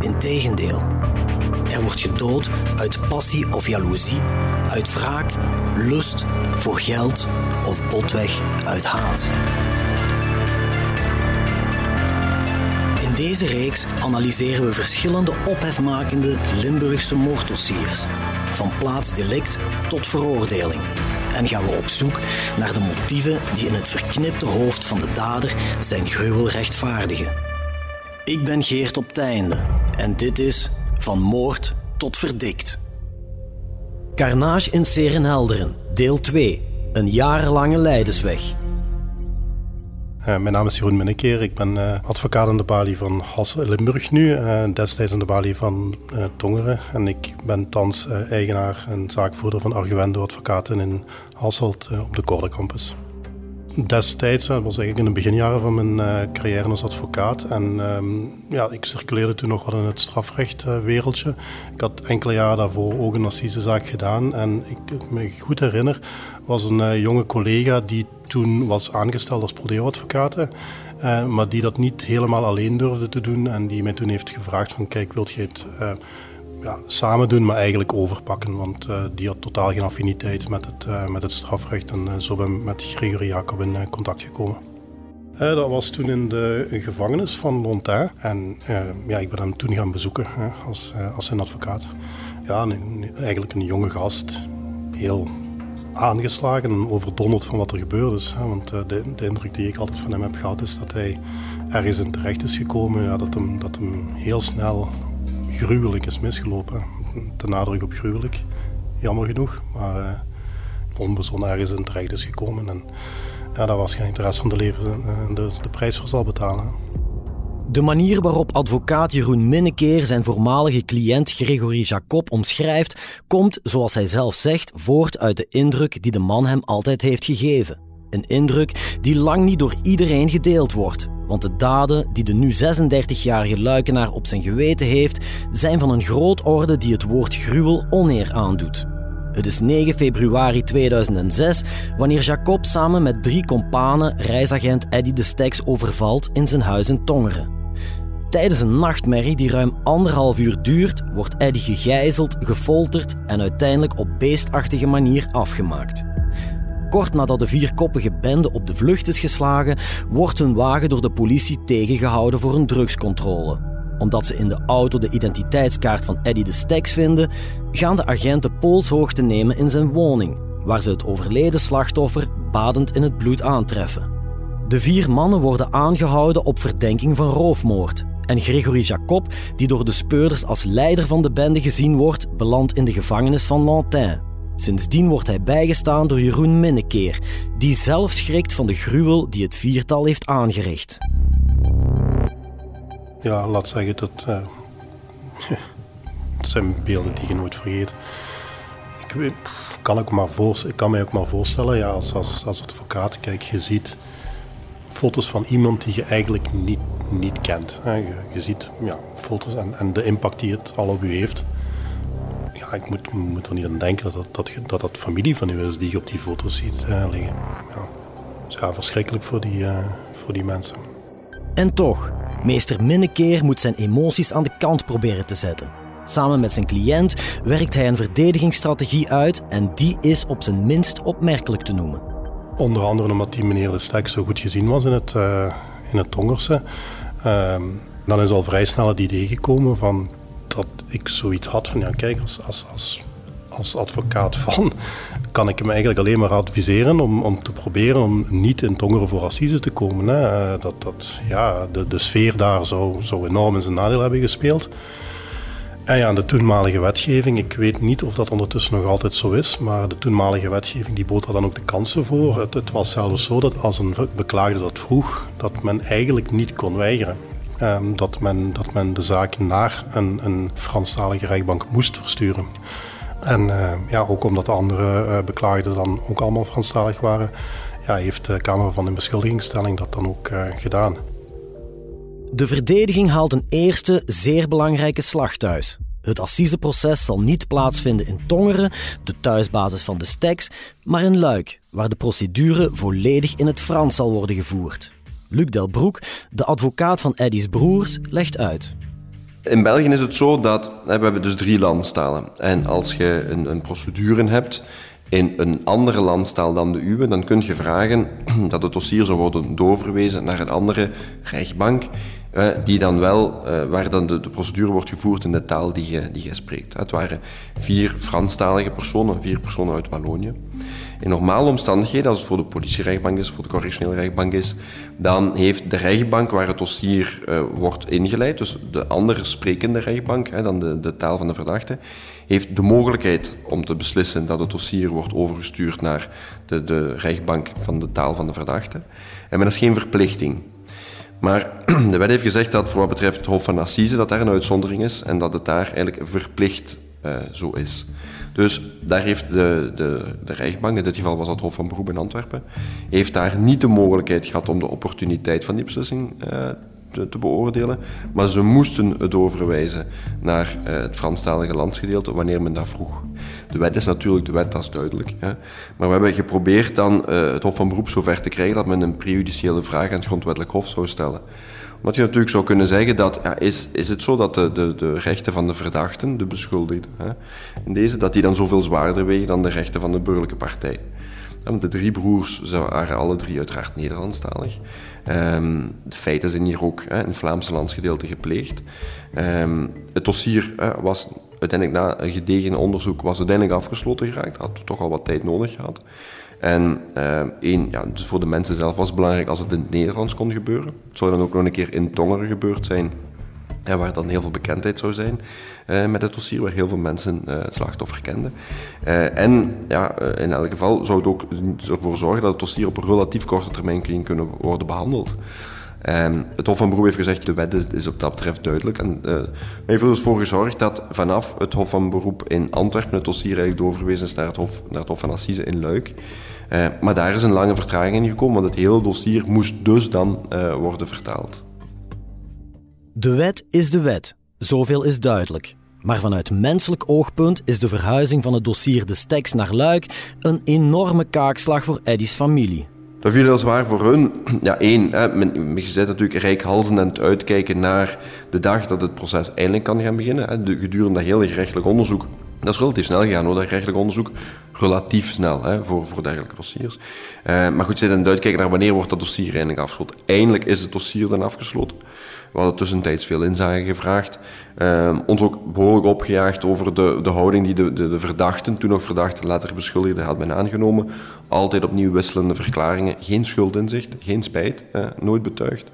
Integendeel. Er wordt gedood uit passie of jaloezie, uit wraak, lust, voor geld of botweg uit haat. In deze reeks analyseren we verschillende ophefmakende Limburgse moorddossiers, van plaatsdelict tot veroordeling. En gaan we op zoek naar de motieven die in het verknipte hoofd van de dader zijn gruwel rechtvaardigen. Ik ben Geert op Teinde en dit is Van Moord tot Verdikt. Carnage in Serenhelderen, deel 2. Een jarenlange leidersweg. Uh, mijn naam is Jeroen Minnekeer. Ik ben uh, advocaat aan de balie van Hassel Limburg nu, uh, destijds aan de balie van Tongeren. En ik ben thans eigenaar en zaakvoerder van Arguendo Advocaten in Hasselt op de Corde Campus. Destijds, dat was eigenlijk in de beginjaren van mijn uh, carrière als advocaat. En um, ja, ik circuleerde toen nog wel in het strafrechtwereldje. Uh, ik had enkele jaren daarvoor ook een assisezaak gedaan. En ik me goed herinner, was een uh, jonge collega die toen was aangesteld als prodeo-advocaat. maar die dat niet helemaal alleen durfde te doen. En die mij toen heeft gevraagd van kijk, wilt je het ja, samen doen, maar eigenlijk overpakken. Want uh, die had totaal geen affiniteit met het, uh, met het strafrecht. En uh, zo ben ik met Gregory Jacob in contact gekomen. dat was toen in de gevangenis van Lontain. En ja, ik ben hem toen gaan bezoeken als, als zijn advocaat. Ja, eigenlijk een jonge gast. Heel aangeslagen en overdonderd van wat er gebeurd is. Hè. Want de, de, indruk die ik altijd van hem heb gehad is dat hij ergens in terecht is gekomen. Ja, dat, hem, dat hem heel snel gruwelijk is misgelopen. De nadruk op gruwelijk, jammer genoeg. Maar uh, onbezonnen ergens in terecht is gekomen. En ja, daar waarschijnlijk de rest van de leven uh, de, de prijs voor zal betalen. De manier waarop advocaat Jeroen Minnekeer zijn voormalige cliënt Gregory Jacob omschrijft, komt, zoals hij zelf zegt, voort uit de indruk die de man hem altijd heeft gegeven. Een indruk die lang niet door iedereen gedeeld wordt. Want de daden die de nu 36-jarige luikenaar op zijn geweten heeft, zijn van een groot orde die het woord gruwel oneer aandoet. Het is 9 februari 2006 wanneer Jacob samen met drie kompanen reisagent Eddy de Steks overvalt in zijn huis in Tongeren. Tijdens een nachtmerrie die ruim anderhalf uur duurt, wordt Eddy gegijzeld, gefolterd en uiteindelijk op beestachtige manier afgemaakt. Kort nadat de vierkoppige bende op de vlucht is geslagen, wordt hun wagen door de politie tegengehouden voor een drugscontrole. Omdat ze in de auto de identiteitskaart van Eddie de Steks vinden, gaan de agenten polshoogte nemen in zijn woning, waar ze het overleden slachtoffer badend in het bloed aantreffen. De vier mannen worden aangehouden op verdenking van roofmoord. En Gregory Jacob, die door de speurders als leider van de bende gezien wordt, belandt in de gevangenis van Lantin. Sindsdien wordt hij bijgestaan door Jeroen Minnekeer, die zelf schrikt van de gruwel die het viertal heeft aangericht. Ja, laat zeggen dat. Uh, het zijn beelden die je nooit vergeet. Ik weet, kan, ik, maar ik kan mij ook maar voorstellen, ja, als, als, als advocaat, kijk, je ziet foto's van iemand die je eigenlijk niet, niet kent. Je, je ziet ja, foto's en, en de impact die het al op u heeft ja, ik moet, moet er niet aan denken dat dat, dat, dat familie van u is die je op die foto's ziet uh, liggen. Ja. is ja, verschrikkelijk voor die, uh, voor die mensen. En toch, meester Minnekeer moet zijn emoties aan de kant proberen te zetten. Samen met zijn cliënt werkt hij een verdedigingsstrategie uit en die is op zijn minst opmerkelijk te noemen. Onder andere omdat die meneer De Stek zo goed gezien was in het, uh, in het Tongerse. Uh, dan is al vrij snel het idee gekomen van ik zoiets had van, ja kijk, als, als, als, advocaat van, kan ik hem eigenlijk alleen maar adviseren om, om te proberen om niet in Tongeren voor assise te komen. Hè. Eh, dat, dat, ja, de, de sfeer daar zou, enorm in zijn nadeel hebben gespeeld. En ja, de toenmalige wetgeving, ik weet niet of dat ondertussen nog altijd zo is, maar de toenmalige wetgeving die bood er dan ook de kansen voor. Het, het was zelfs zo dat als een beklaagde dat vroeg, dat men eigenlijk niet kon weigeren. Ehm, dat, men, dat men de zaak naar een, een Franstalige rechtbank moest versturen. En uh, ja, ook omdat de andere uh, beklaagden dan ook allemaal Franstalig waren, ja, heeft de Kamer van de Beschuldigingsstelling dat dan ook uh, gedaan. De verdediging haalt een eerste zeer belangrijke slag thuis. Het assiseproces zal niet plaatsvinden in Tongeren, de thuisbasis van de Steks, maar in Luik, waar de procedure volledig in het Frans zal worden gevoerd. Luc Delbroek, de advocaat van Eddy's broers, legt uit. In België is het zo dat we hebben dus drie landstalen. En als je een, een procedure hebt in een andere landstaal dan de uwe, dan kun je vragen dat het dossier zou worden doorverwezen naar een andere rechtbank die dan wel, uh, waar dan de, procedure wordt gevoerd in de taal die je, die spreekt. Het waren vier Franstalige personen, vier personen uit Wallonië. In normale omstandigheden, als het voor de politierechtbank is, voor de correctionele rechtbank is, dan heeft de rechtbank waar het dossier uh, wordt ingeleid, dus de andere sprekende rechtbank hè, dan de, de taal van de verdachte, heeft de mogelijkheid om te beslissen dat het dossier wordt overgestuurd naar de, de rechtbank van de taal van de verdachte. En men is geen verplichting. Maar de wet heeft gezegd dat voor wat betreft het Hof van Assise dat daar een uitzondering is en dat het daar eigenlijk verplicht uh, zo is. Dus daar heeft de, de, de rechtbank, in dit geval was dat Hof van Beroep in Antwerpen, heeft daar niet de mogelijkheid gehad om de opportuniteit van die beslissing uh, te, beoordelen. Maar ze moesten het overwijzen naar uh, het Franstalige landsgedeelte wanneer men dat vroeg. De wet is natuurlijk de wet, dat is duidelijk. Hè. Maar we hebben geprobeerd dan uh, het Hof van Beroep zover te krijgen dat men een prejudiciële vraag aan het grondwettelijk hof zou stellen. Omdat je natuurlijk zou kunnen zeggen dat, ja, is, is het zo dat de, de, de rechten van de verdachten, de beschuldigden, hè, in deze, dat die dan zoveel zwaarder wegen dan de rechten van de burgerlijke partij? De drie broers waren alle drie uiteraard Nederlandstalig. Um, de feiten zijn hier ook in het Vlaamse landsgedeelte gepleegd. Um, het dossier was uiteindelijk na een gedegen onderzoek was uiteindelijk afgesloten geraakt. Had toch al wat tijd nodig gehad. En uh, één, ja, dus voor de mensen zelf was het belangrijk als het in het Nederlands kon gebeuren. Het zou dan ook nog een keer in Tongeren gebeurd zijn. Waar dan heel veel bekendheid zou zijn uh, met het dossier, waar heel veel mensen uh, het slachtoffer kenden. Uh, en ja, in elk geval zou het ook ervoor zorgen dat het dossier op een relatief korte termijn kunnen worden behandeld. Um, het Hof van Beroep heeft gezegd, de wet is, is op dat betreft duidelijk. En uh, heeft er dus voor gezorgd dat vanaf het Hof van Beroep in Antwerpen het dossier eigenlijk doorverwezen is naar het Hof, naar het Hof van Assise in Luik. Maar daar is een lange vertraging in gekomen, want het hele dossier moest dus dan worden vertaald. De wet is de wet. Zoveel is duidelijk. Maar vanuit menselijk oogpunt is de verhuizing van het dossier de Steks naar Luik een enorme kaakslag voor Eddy's familie. Dat viel heel zwaar voor hun. Ja, één, hè, men, je zit natuurlijk rijkhalzend aan het uitkijken naar de dag dat het proces eindelijk kan gaan beginnen. Hè. De, gedurende dat hele gerechtelijk onderzoek. Dat is relatief snel gegaan hoor, dat gerechtelijk onderzoek. Relatief snel hè, voor, voor dergelijke dossiers. Uh, maar goed, zit het uitkijken naar wanneer wordt dat dossier eindelijk afgesloten. Eindelijk is het dossier dan afgesloten. We hadden tussentijds veel inzage gevraagd. Uh, ons ook behoorlijk opgejaagd over de, de houding die de, de, de verdachten, toen nog verdachten, later beschuldigden, hadden aangenomen. Altijd opnieuw wisselende verklaringen. Geen schuldinzicht, geen spijt, nooit betuigd.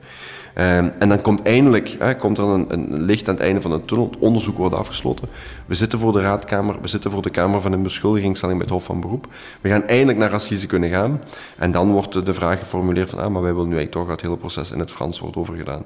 Uh, en dan komt eindelijk hè, komt er een, een, licht aan het einde van de tunnel. Het onderzoek wordt afgesloten. We zitten voor de raadkamer, we zitten voor de Kamer van een beschuldigingsstelling bij het Hof van Beroep. We gaan eindelijk naar assise kunnen gaan. En dan wordt de vraag geformuleerd van, ah, maar wij willen nu eigenlijk toch dat hele proces in het Frans wordt overgedaan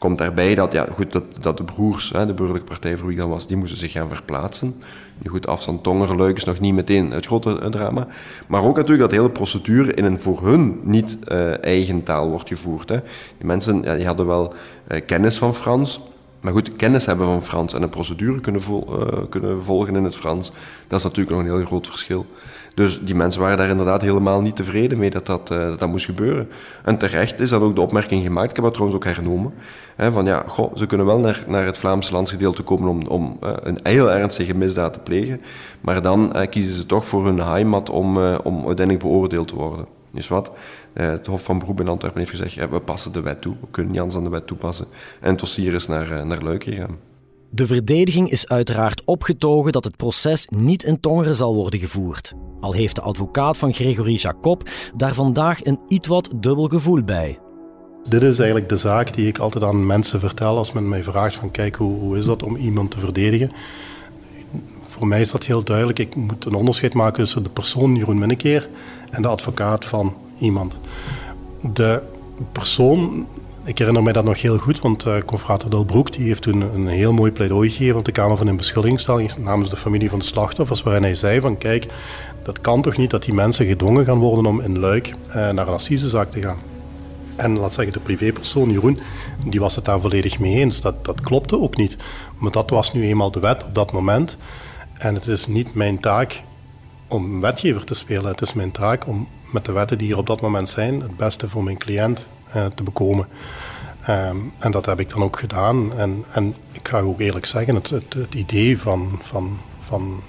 komt daarbij dat, ja, goed, dat, dat de broers, hè, de burgerlijke partij voor wie dat was, die moesten zich gaan verplaatsen. Nu goed, afstand Tongerluik is nog niet meteen het grote drama. Maar ook natuurlijk dat de hele procedure in een voor hun niet uh, eigen taal wordt gevoerd. Hè. Die mensen ja, die hadden wel uh, kennis van Frans, maar goed, kennis hebben van Frans en een procedure kunnen, vol, uh, kunnen volgen in het Frans, dat is natuurlijk nog een heel groot verschil. Dus die mensen waren daar inderdaad helemaal niet tevreden mee dat dat, dat, dat moest gebeuren. En terecht is dan ook de opmerking gemaakt, ik heb dat trouwens ook hernomen, hè, van ja, ze kunnen wel naar, naar het Vlaamse landsgedeelte komen om, om uh, een heel ernstige misdaad te plegen, maar dan uh, kiezen ze toch voor hun heimat om, om uiteindelijk beoordeeld te worden. Dus wat? Het Hof van Beroep in Antwerpen heeft gezegd, we passen de wet toe, we kunnen niet anders aan de wet toepassen. En het dossier is naar, naar Luik gegaan. De verdediging is uiteraard opgetogen dat het proces niet in Tongeren zal worden gevoerd. Al heeft de advocaat van Gregory Jacob daar vandaag een iets wat dubbel gevoel bij. Dit is eigenlijk de zaak die ik altijd aan mensen vertel als men mij vraagt van kijk, hoe, hoe is dat om iemand te verdedigen? Voor mij is dat heel duidelijk. Ik moet een onderscheid maken tussen de persoon Jeroen Minnekeer en de advocaat van iemand. De persoon Ik herinner mij dat nog heel goed, want uh, confrater Delbroek die heeft toen een heel mooi pleidooi gegeven op de Kamer van Inbeschuldigingsstelling namens de familie van de slachtoffers, waarin hij zei van kijk, dat kan toch niet dat die mensen gedwongen gaan worden om in Luik uh, naar een assisezaak te gaan. En laat zeggen, de privépersoon Jeroen, die was het daar volledig mee eens. Dat, dat klopte ook niet. Maar dat was nu eenmaal de wet op dat moment. En het is niet mijn taak om wetgever te spelen. Het is mijn taak om met de wetten die er op dat moment zijn, het beste voor mijn cliënt eh, te bekomen. Ehm, en dat heb ik dan ook gedaan. En, en ik ga ook eerlijk zeggen, het, het, idee van, van, van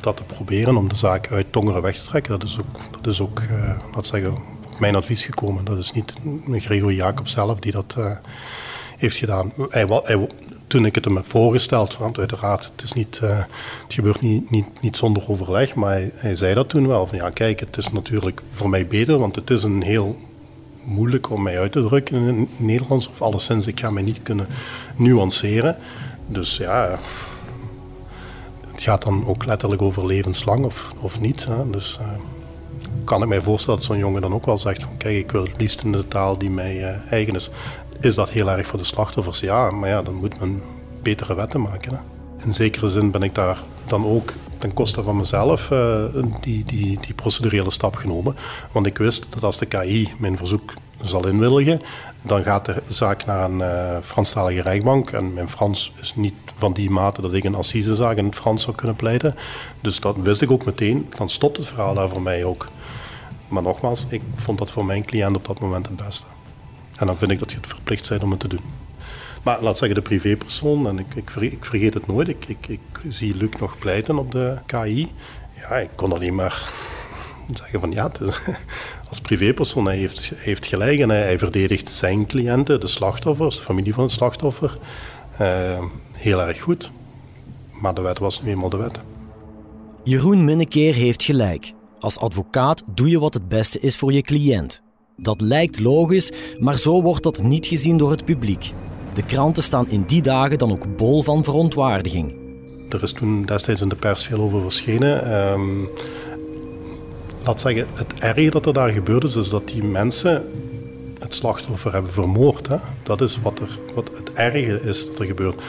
dat te proberen om de zaak uit Tongeren weg te trekken, dat is ook, dat is ook uh, laat zeggen, op mijn advies gekomen. Dat is niet Gregor Jacob zelf die dat uh, heeft gedaan. Hij, toen ik het hem heb voorgesteld, want uiteraard, het, is niet, uh, het gebeurt niet, niet, niet zonder overleg, maar hij, zei dat toen wel. Van ja, kijk, het is natuurlijk voor mij beter, want het is een heel moeilijk om mij uit te drukken in het Nederlands, of alleszins, ik ga mij niet kunnen nuanceren. Dus ja, het gaat dan ook letterlijk over levenslang of, of niet. Hè. Dus uh, kan ik mij voorstellen dat zo'n jongen dan ook wel zegt van kijk, ik wil het liefst in de taal die mij uh, eigen is. Is dat heel erg voor de slachtoffers? Ja, maar ja, dan moet men betere wetten maken. In zekere zin ben ik daar dan ook ten koste van mezelf uh, die, die, die procedurele stap genomen. Want ik wist dat als de KI mijn verzoek zal inwilligen, dan gaat de zaak naar een uh, Franstalige rechtbank. En mijn Frans is niet van die mate dat ik een assisezaak in het Frans zou kunnen pleiten. Dus dat wist ik ook meteen. Dan stopt het verhaal daar voor mij ook. Maar nogmaals, ik vond dat voor mijn cliënt op dat moment het beste. En dan vind ik dat je het verplicht bent om het te doen. Maar laat zeggen, de privépersoon, en ik, ik, ik vergeet het nooit, ik, ik, zie Luc nog pleiten op de KI. Ja, ik kon alleen maar zeggen van ja, als privépersoon, hij heeft, hij heeft gelijk en hij, verdedigt zijn cliënten, de slachtoffers, de familie van het slachtoffer, uh, heel erg goed. Maar de wet was nu eenmaal de wet. Jeroen Minnekeer heeft gelijk. Als advocaat doe je wat het beste is voor je cliënt. Dat lijkt logisch, maar zo wordt dat niet gezien door het publiek. De kranten staan in die dagen dan ook bol van verontwaardiging. Er is toen destijds in de pers veel over verschenen. Um, laat zeggen, het erge dat er daar gebeurd is, is dat die mensen het slachtoffer hebben vermoord. Hè? Dat is wat, er, wat het erge is dat er gebeurt.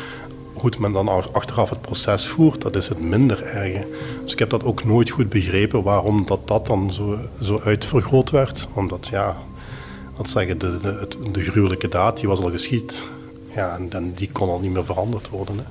Hoe men dan achteraf het proces voert, dat is het minder erge. Dus ik heb dat ook nooit goed begrepen waarom dat, dat dan zo, zo uitvergroot werd. Omdat, ja, dat zeggen, de, de, de gruwelijke daad die was al geschied. Ja, en, die kon al niet meer veranderd worden. Hè.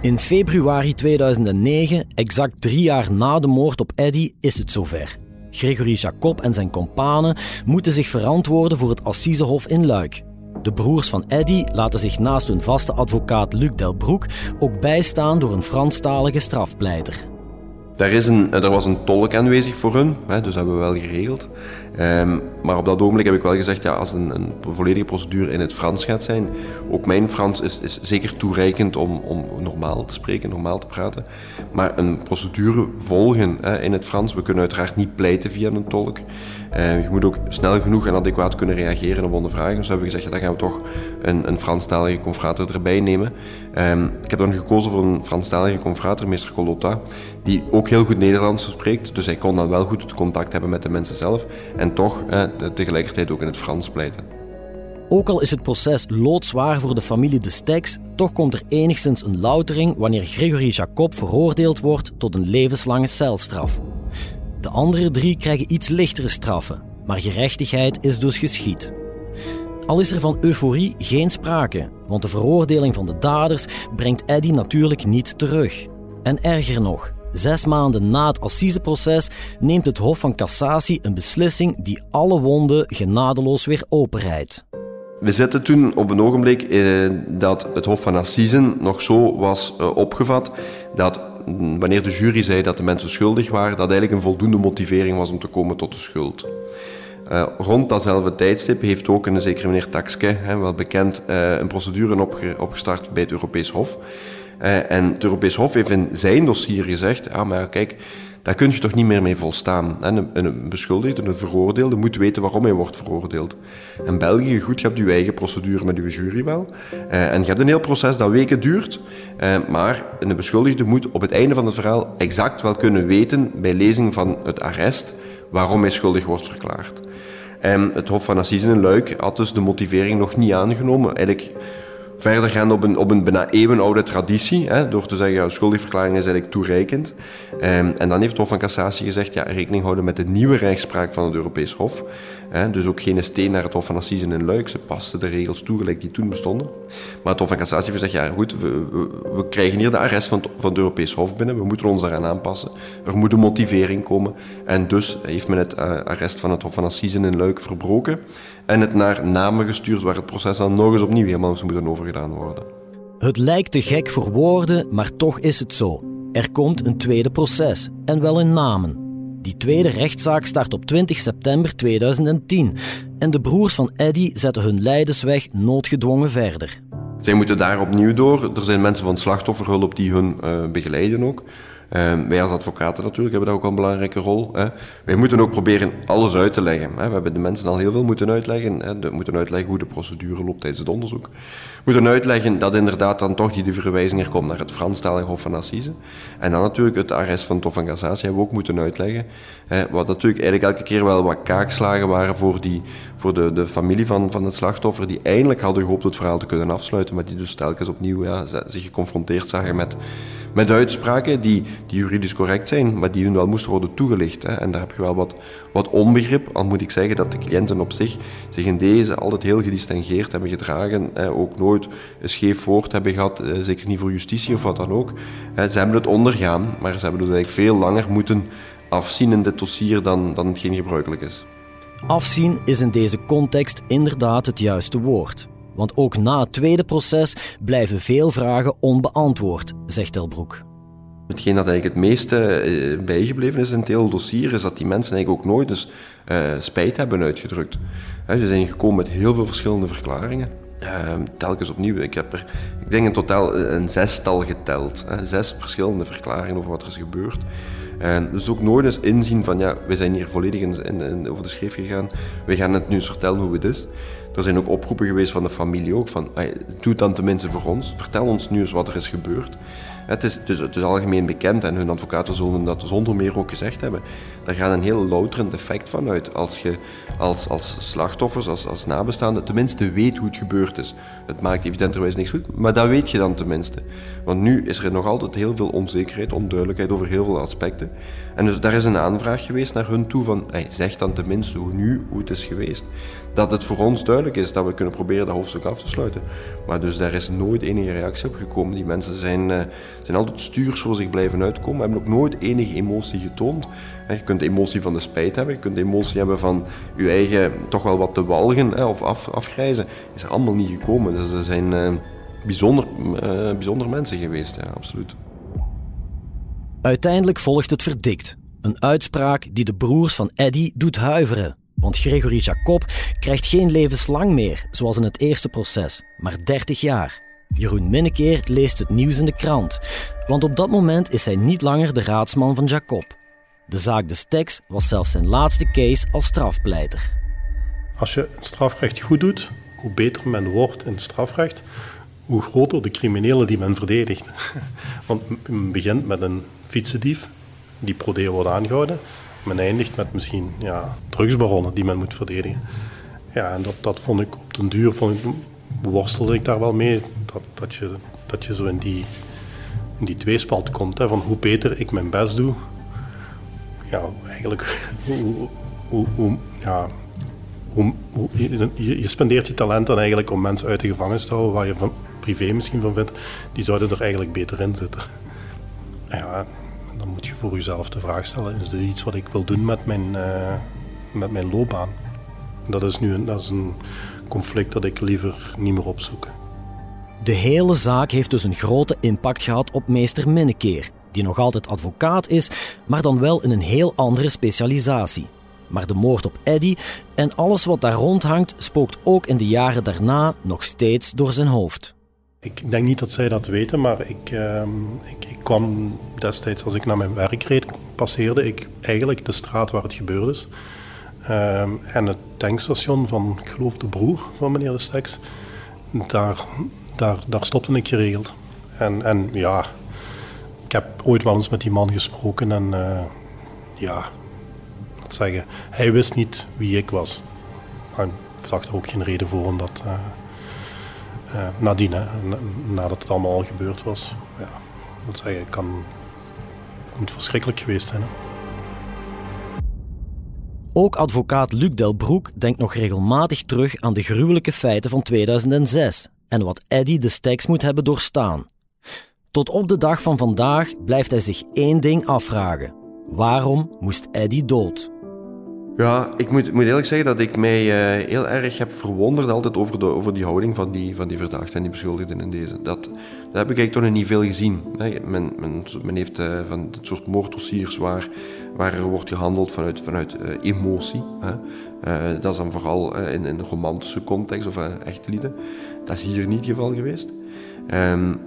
In februari 2009, exact drie jaar na de moord op Eddy, is het zover. Gregory Jacob en zijn kompanen moeten zich verantwoorden voor het Assisehof in Luik. De broers van Eddy laten zich naast hun vaste advocaat Luc Delbroek ook bijstaan door een Franstalige strafpleiter. Daar is een, er was een tolk aanwezig voor hun, dus dat hebben we wel geregeld. Um, maar op dat ogenblik heb ik wel gezegd, ja, als een, een, volledige procedure in het Frans gaat zijn, ook mijn Frans is, is zeker toereikend om, om, normaal te spreken, normaal te praten. Maar een procedure volgen in het Frans, we kunnen uiteraard niet pleiten via een tolk. Uh, je moet ook snel genoeg en adequaat kunnen reageren op ondervragingen. Dus hebben we gezegd, ja, dan gaan we toch een, een Franstalige confrater erbij nemen. Um, ik heb dan gekozen voor een Franstalige confrater, meester Colotta, die ook heel goed Nederlands spreekt. Dus hij kon dan wel goed het contact hebben met de mensen zelf. Toch eh, tegelijkertijd ook in het Frans pleiten. Ook al is het proces loodzwaar voor de familie de Steks, toch komt er enigszins een loutering wanneer Gregory Jacob veroordeeld wordt tot een levenslange celstraf. De andere drie krijgen iets lichtere straffen, maar gerechtigheid is dus geschied. Al is er van euforie geen sprake, want de veroordeling van de daders brengt Eddie natuurlijk niet terug. En erger nog, Zes maanden na het assiseproces neemt het Hof van Cassatie een beslissing die alle wonden genadeloos weer openrijdt. We zitten toen op een ogenblik eh, dat het Hof van Assisen nog zo was eh, opgevat dat mm, wanneer de jury zei dat de mensen schuldig waren, dat eigenlijk een voldoende motivering was om te komen tot de schuld. Uh, rond datzelfde tijdstip heeft ook een zekere meneer Taxke, hè, wel bekend, een procedure opge opgestart bij het Europees Hof. Uh, en het Europees Hof heeft in zijn dossier gezegd, ah, maar kijk, daar kun je toch niet meer mee volstaan. Een, beschuldigde, een veroordeelde, moet weten waarom hij wordt veroordeeld. In België, goed, je hebt je eigen procedure met je jury wel. Uh, en je hebt een heel proces dat weken duurt. Uh, maar een beschuldigde moet op het einde van het verhaal exact wel kunnen weten, bij lezing van het arrest, waarom hij schuldig wordt verklaard. En het Hof van Assise in Luik had dus de motivering nog niet aangenomen. Eigenlijk verder gaan op een, op een bijna eeuwenoude traditie, hè, door te zeggen, ja, schuldigverklaring is eigenlijk toereikend. Ehm, en dan heeft het Hof van Cassatie gezegd, ja, rekening houden met de nieuwe rechtspraak van het Europees Hof. Hè, dus ook geen steen naar het Hof van Assise in Luik, ze pasten de regels toe gelijk die toen bestonden. Maar het Hof van Cassatie heeft gezegd, ja goed, we, we, krijgen hier de arrest van het, van het Europees Hof binnen, we moeten ons daaraan aanpassen. Er moet een motivering komen. En dus heeft men het uh, arrest van het Hof van Assise in Luik verbroken en het naar Namen gestuurd, waar het proces dan nog eens opnieuw helemaal zou moeten overgedaan worden. Het lijkt te gek voor woorden, maar toch is het zo. Er komt een tweede proces, en wel in Namen. Die tweede rechtszaak start op 20 september 2010 en de broers van Eddy zetten hun lijdensweg noodgedwongen verder. Zij moeten daar opnieuw door. Er zijn mensen van slachtofferhulp die hun uh, begeleiden ook. Ehm, wij als advocaten natuurlijk hebben daar ook een belangrijke rol. Hè. Wij moeten ook proberen alles uit te leggen. Hè. We hebben de mensen al heel veel moeten uitleggen. Hè. Moeten uitleggen hoe de procedure loopt tijdens het onderzoek. Moeten uitleggen dat inderdaad dan toch die verwijzing er komt naar het Franstalige Hof van Assise. En dan natuurlijk het arrest van Tof van Cassatie hebben we ook moeten uitleggen. Hè. Wat natuurlijk eigenlijk elke keer wel wat kaakslagen waren voor, die, voor de, de familie van, van het slachtoffer, die eindelijk hadden gehoopt het verhaal te kunnen afsluiten, maar die dus telkens opnieuw ja, zich geconfronteerd zagen met met uitspraken die, die juridisch correct zijn, maar die hun wel moesten worden toegelicht. Hè. En daar heb je wel wat, wat onbegrip. Al moet ik zeggen dat de cliënten op zich zich in deze altijd heel gedistingeerd hebben gedragen. Hè. Ook nooit een scheef woord hebben gehad, eh, zeker niet voor justitie of wat dan ook. Ze hebben het ondergaan, maar ze hebben dus eigenlijk veel langer moeten afzien in dit dossier dan, dan hetgeen gebruikelijk is. Afzien is in deze context inderdaad het juiste woord. Want ook na het tweede proces blijven veel vragen onbeantwoord, zegt Telbroek. Hetgeen dat eigenlijk het meeste eh, bijgebleven is in het hele dossier, is dat die mensen eigenlijk ook nooit dus, uh, spijt hebben uitgedrukt. ze zijn gekomen met heel veel verschillende verklaringen. Uh, telkens opnieuw. Ik heb er, ik denk in totaal een zestal geteld. Hè. Zes verschillende verklaringen over wat er is gebeurd. En dus ook nooit eens inzien van, ja, we zijn hier volledig in, in, over de schreef gegaan. We gaan het nu eens vertellen hoe het is. Er zijn ook oproepen geweest van de familie ook, van doe dan tenminste voor ons. Vertel ons nu eens wat er is gebeurd. Het is, dus, het is algemeen bekend en hun advocaten zullen dat zonder meer ook gezegd hebben. Daar gaat een heel louterend effect van uit. Als je als, als slachtoffers, als, als nabestaande, tenminste weet hoe het gebeurd is. Het maakt evidenterwijs niks goed, maar dat weet je dan tenminste. Want nu is er nog altijd heel veel onzekerheid, onduidelijkheid over heel veel aspecten. En dus daar is een aanvraag geweest naar hun toe van, zeg dan tenminste hoe nu, hoe het is geweest. Dat het voor ons duidelijk is dat we kunnen proberen dat hoofdstuk af te sluiten. Maar dus daar is nooit enige reactie op gekomen. Die mensen zijn, uh, zijn altijd stuurs voor zich blijven uitkomen, hebben ook nooit enige emotie getoond. Je kunt de emotie van de spijt hebben, je kunt de emotie hebben van je eigen toch wel wat te walgen of af, afgrijzen. Is er allemaal niet gekomen. Dus er zijn uh, bijzonder, uh, bijzonder mensen geweest, ja, absoluut. Uiteindelijk volgt het verdikt. Een uitspraak die de broers van Eddy doet huiveren. Want Gregory Jacob krijgt geen levenslang meer, zoals in het eerste proces, maar 30 jaar. Jeroen Minnekeer leest het nieuws in de krant, want op dat moment is hij niet langer de raadsman van Jacob. De zaak de Steks was zelfs zijn laatste case als strafpleiter. Als je het strafrecht goed doet, hoe beter men wordt in het strafrecht, hoe groter de criminelen die men verdedigt. Want men begint met een fietsendief die pro wordt aangehouden. Men eindigt met misschien ja, drugsbaronnen die men moet verdedigen. Ja, en dat, dat vond ik op den duur, vond ik, worstelde ik daar wel mee. Dat, dat, je, dat je zo in die, in die tweespalt komt. Hè, van hoe beter ik mijn best doe. Ja, eigenlijk, hoe, hoe, ja, hoe, je, je, spendeert je talent dan eigenlijk om mensen uit de gevangenis te houden, waar je van privé misschien van vindt, die zouden er eigenlijk beter in zitten. Ja, dan moet je voor jezelf de vraag stellen: is dit iets wat ik wil doen met mijn, uh, met mijn loopbaan? Dat is nu een, dat is een conflict dat ik liever niet meer opzoek. De hele zaak heeft dus een grote impact gehad op meester Minnekeer, die nog altijd advocaat is, maar dan wel in een heel andere specialisatie. Maar de moord op Eddy en alles wat daar rondhangt spookt ook in de jaren daarna nog steeds door zijn hoofd. Ik denk niet dat zij dat weten, maar ik, uh, ik, ik, kwam destijds als ik naar mijn werk reed, passeerde ik eigenlijk de straat waar het gebeurd is. Uh, en het tankstation van, ik geloof de broer van meneer de Steks, daar, daar, daar stopte ik geregeld. En, en ja, ik heb ooit wel eens met die man gesproken en uh, ja, zeggen, hij wist niet wie ik was. Maar ik zag er ook geen reden voor om dat nadien, hè, nadat het allemaal al gebeurd was. Ja, moet zeggen, kan, moet verschrikkelijk geweest zijn. Hè. Ook advocaat Luc Delbroek denkt nog regelmatig terug aan de gruwelijke feiten van 2006 en wat Eddy de Steks moet hebben doorstaan. Tot op de dag van vandaag blijft hij zich één ding afvragen. Waarom moest Eddy dood? Ja, ik moet, moet eerlijk zeggen dat ik mij uh, heel erg heb verwonderd altijd over, de, over die houding van die, van die verdachten en die beschuldigden in deze. Dat, dat heb ik eigenlijk toch nog niet veel gezien. Men, men, heeft uh, van dit soort moorddossiers waar, waar er wordt gehandeld vanuit, vanuit uh, emotie. Hè. dat is dan vooral in, in een romantische context of echte lieden. Dat is hier niet het geval geweest. Um,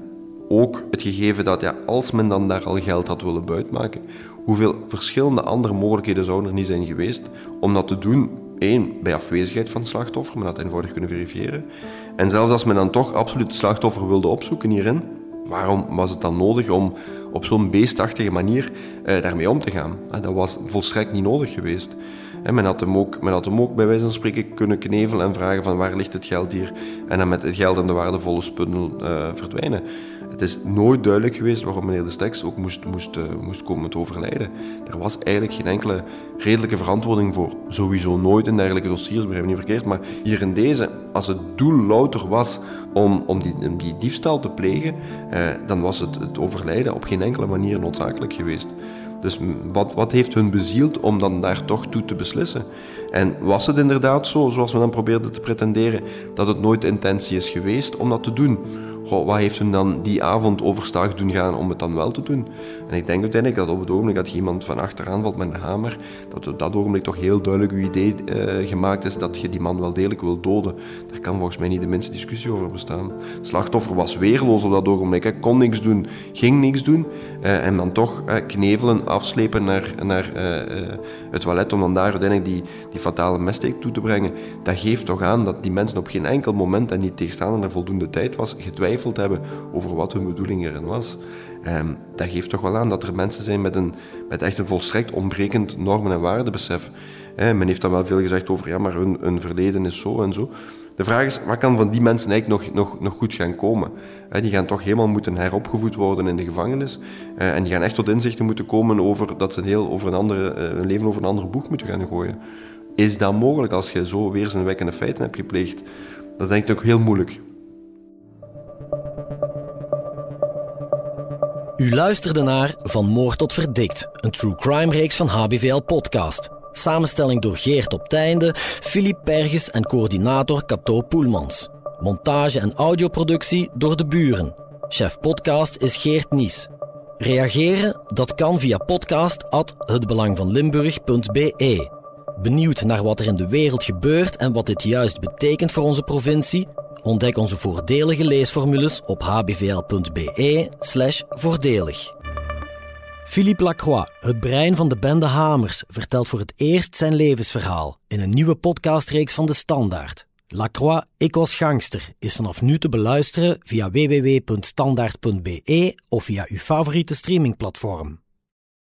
ook het gegeven dat ja, als men dan daar al geld had willen buitmaken, hoeveel verschillende andere mogelijkheden zouden er niet zijn geweest om dat te doen. Eén, bij afwezigheid van het slachtoffer, men dat eenvoudig kunnen verifiëren. En zelfs als men dan toch absoluut het slachtoffer wilde opzoeken hierin, waarom was het dan nodig om op zo'n beestachtige manier eh, daarmee om te gaan? dat was volstrekt niet nodig geweest. En men, had hem ook, men had hem ook bij wijze van spreken kunnen knevelen en vragen van waar ligt het geld hier en dan met het geld en de waardevolle spullen uh, verdwijnen. Het is nooit duidelijk geweest waarom meneer De Steks ook moest, moest, uh, moest komen te overlijden. Er was eigenlijk geen enkele redelijke verantwoording voor. Sowieso nooit in dergelijke dossiers, begrijp niet verkeerd. Maar hier in deze, als het doel louter was om, om, die, om die diefstal te plegen, eh, dan was het, het overlijden op geen enkele manier noodzakelijk geweest. Dus wat, wat heeft hun bezield om dan daar toch toe te beslissen? En was het inderdaad zo, zoals we dan probeerden te pretenderen, dat het nooit de intentie is geweest om dat te doen? Goh, wat heeft hun dan die avond overstag doen gaan om het dan wel te doen? En ik denk uiteindelijk dat op het ogenblik dat iemand van achteraan valt met een hamer, dat op dat ogenblik toch heel duidelijk uw idee uh, gemaakt is dat je die man wel degelijk wil doden. Daar kan volgens mij niet de minste discussie over bestaan. Het slachtoffer was weerloos op dat ogenblik, hij kon niks doen, ging niks doen. Uh, en dan toch knevelen, afslepen naar, naar het toilet om dan daar uiteindelijk die, die fatale messteek toe te brengen. Dat geeft toch aan dat die mensen op geen enkel moment en niet tegenstaande er voldoende tijd was, getwijfeld hebben over wat hun bedoeling erin was. Um, dat geeft toch wel aan dat er mensen zijn met, een, met echt een volstrekt ontbrekend normen- en waardebesef. Men heeft dan wel veel gezegd over, ja, maar hun, verleden is zo en zo. De vraag is, wat kan van die mensen eigenlijk nog, nog, goed gaan komen? Die gaan toch helemaal moeten heropgevoed worden in de gevangenis. Uh, en die gaan echt tot inzichten moeten komen over dat ze een, heel, over een, andere, een leven over een andere boeg moeten gaan gooien. Is dat mogelijk als je zo weerzinwekkende feiten hebt gepleegd? Dat is denk ik ook heel moeilijk. U luisterde naar Van Moord tot Verdikt, een true crime reeks van HBVL Podcast. Samenstelling door Geert op Teinde, Filip Perges en coördinator Cato Poelmans. Montage en audioproductie door de buren. Chef podcast is Geert Nies. Reageren? Dat kan via podcast@hetbelangvanlimburg.be. Benieuwd naar wat er in de wereld gebeurt en wat dit juist betekent voor onze provincie? Ontdek onze voordelige leesformules op hbvl.be voordelig. Philippe Lacroix, het brein van de bende Hamers, vertelt voor het eerst zijn levensverhaal in een nieuwe podcastreeks van De Standaard. Lacroix, ik was gangster, is vanaf nu te beluisteren via www.standaard.be of via uw favoriete streamingplatform.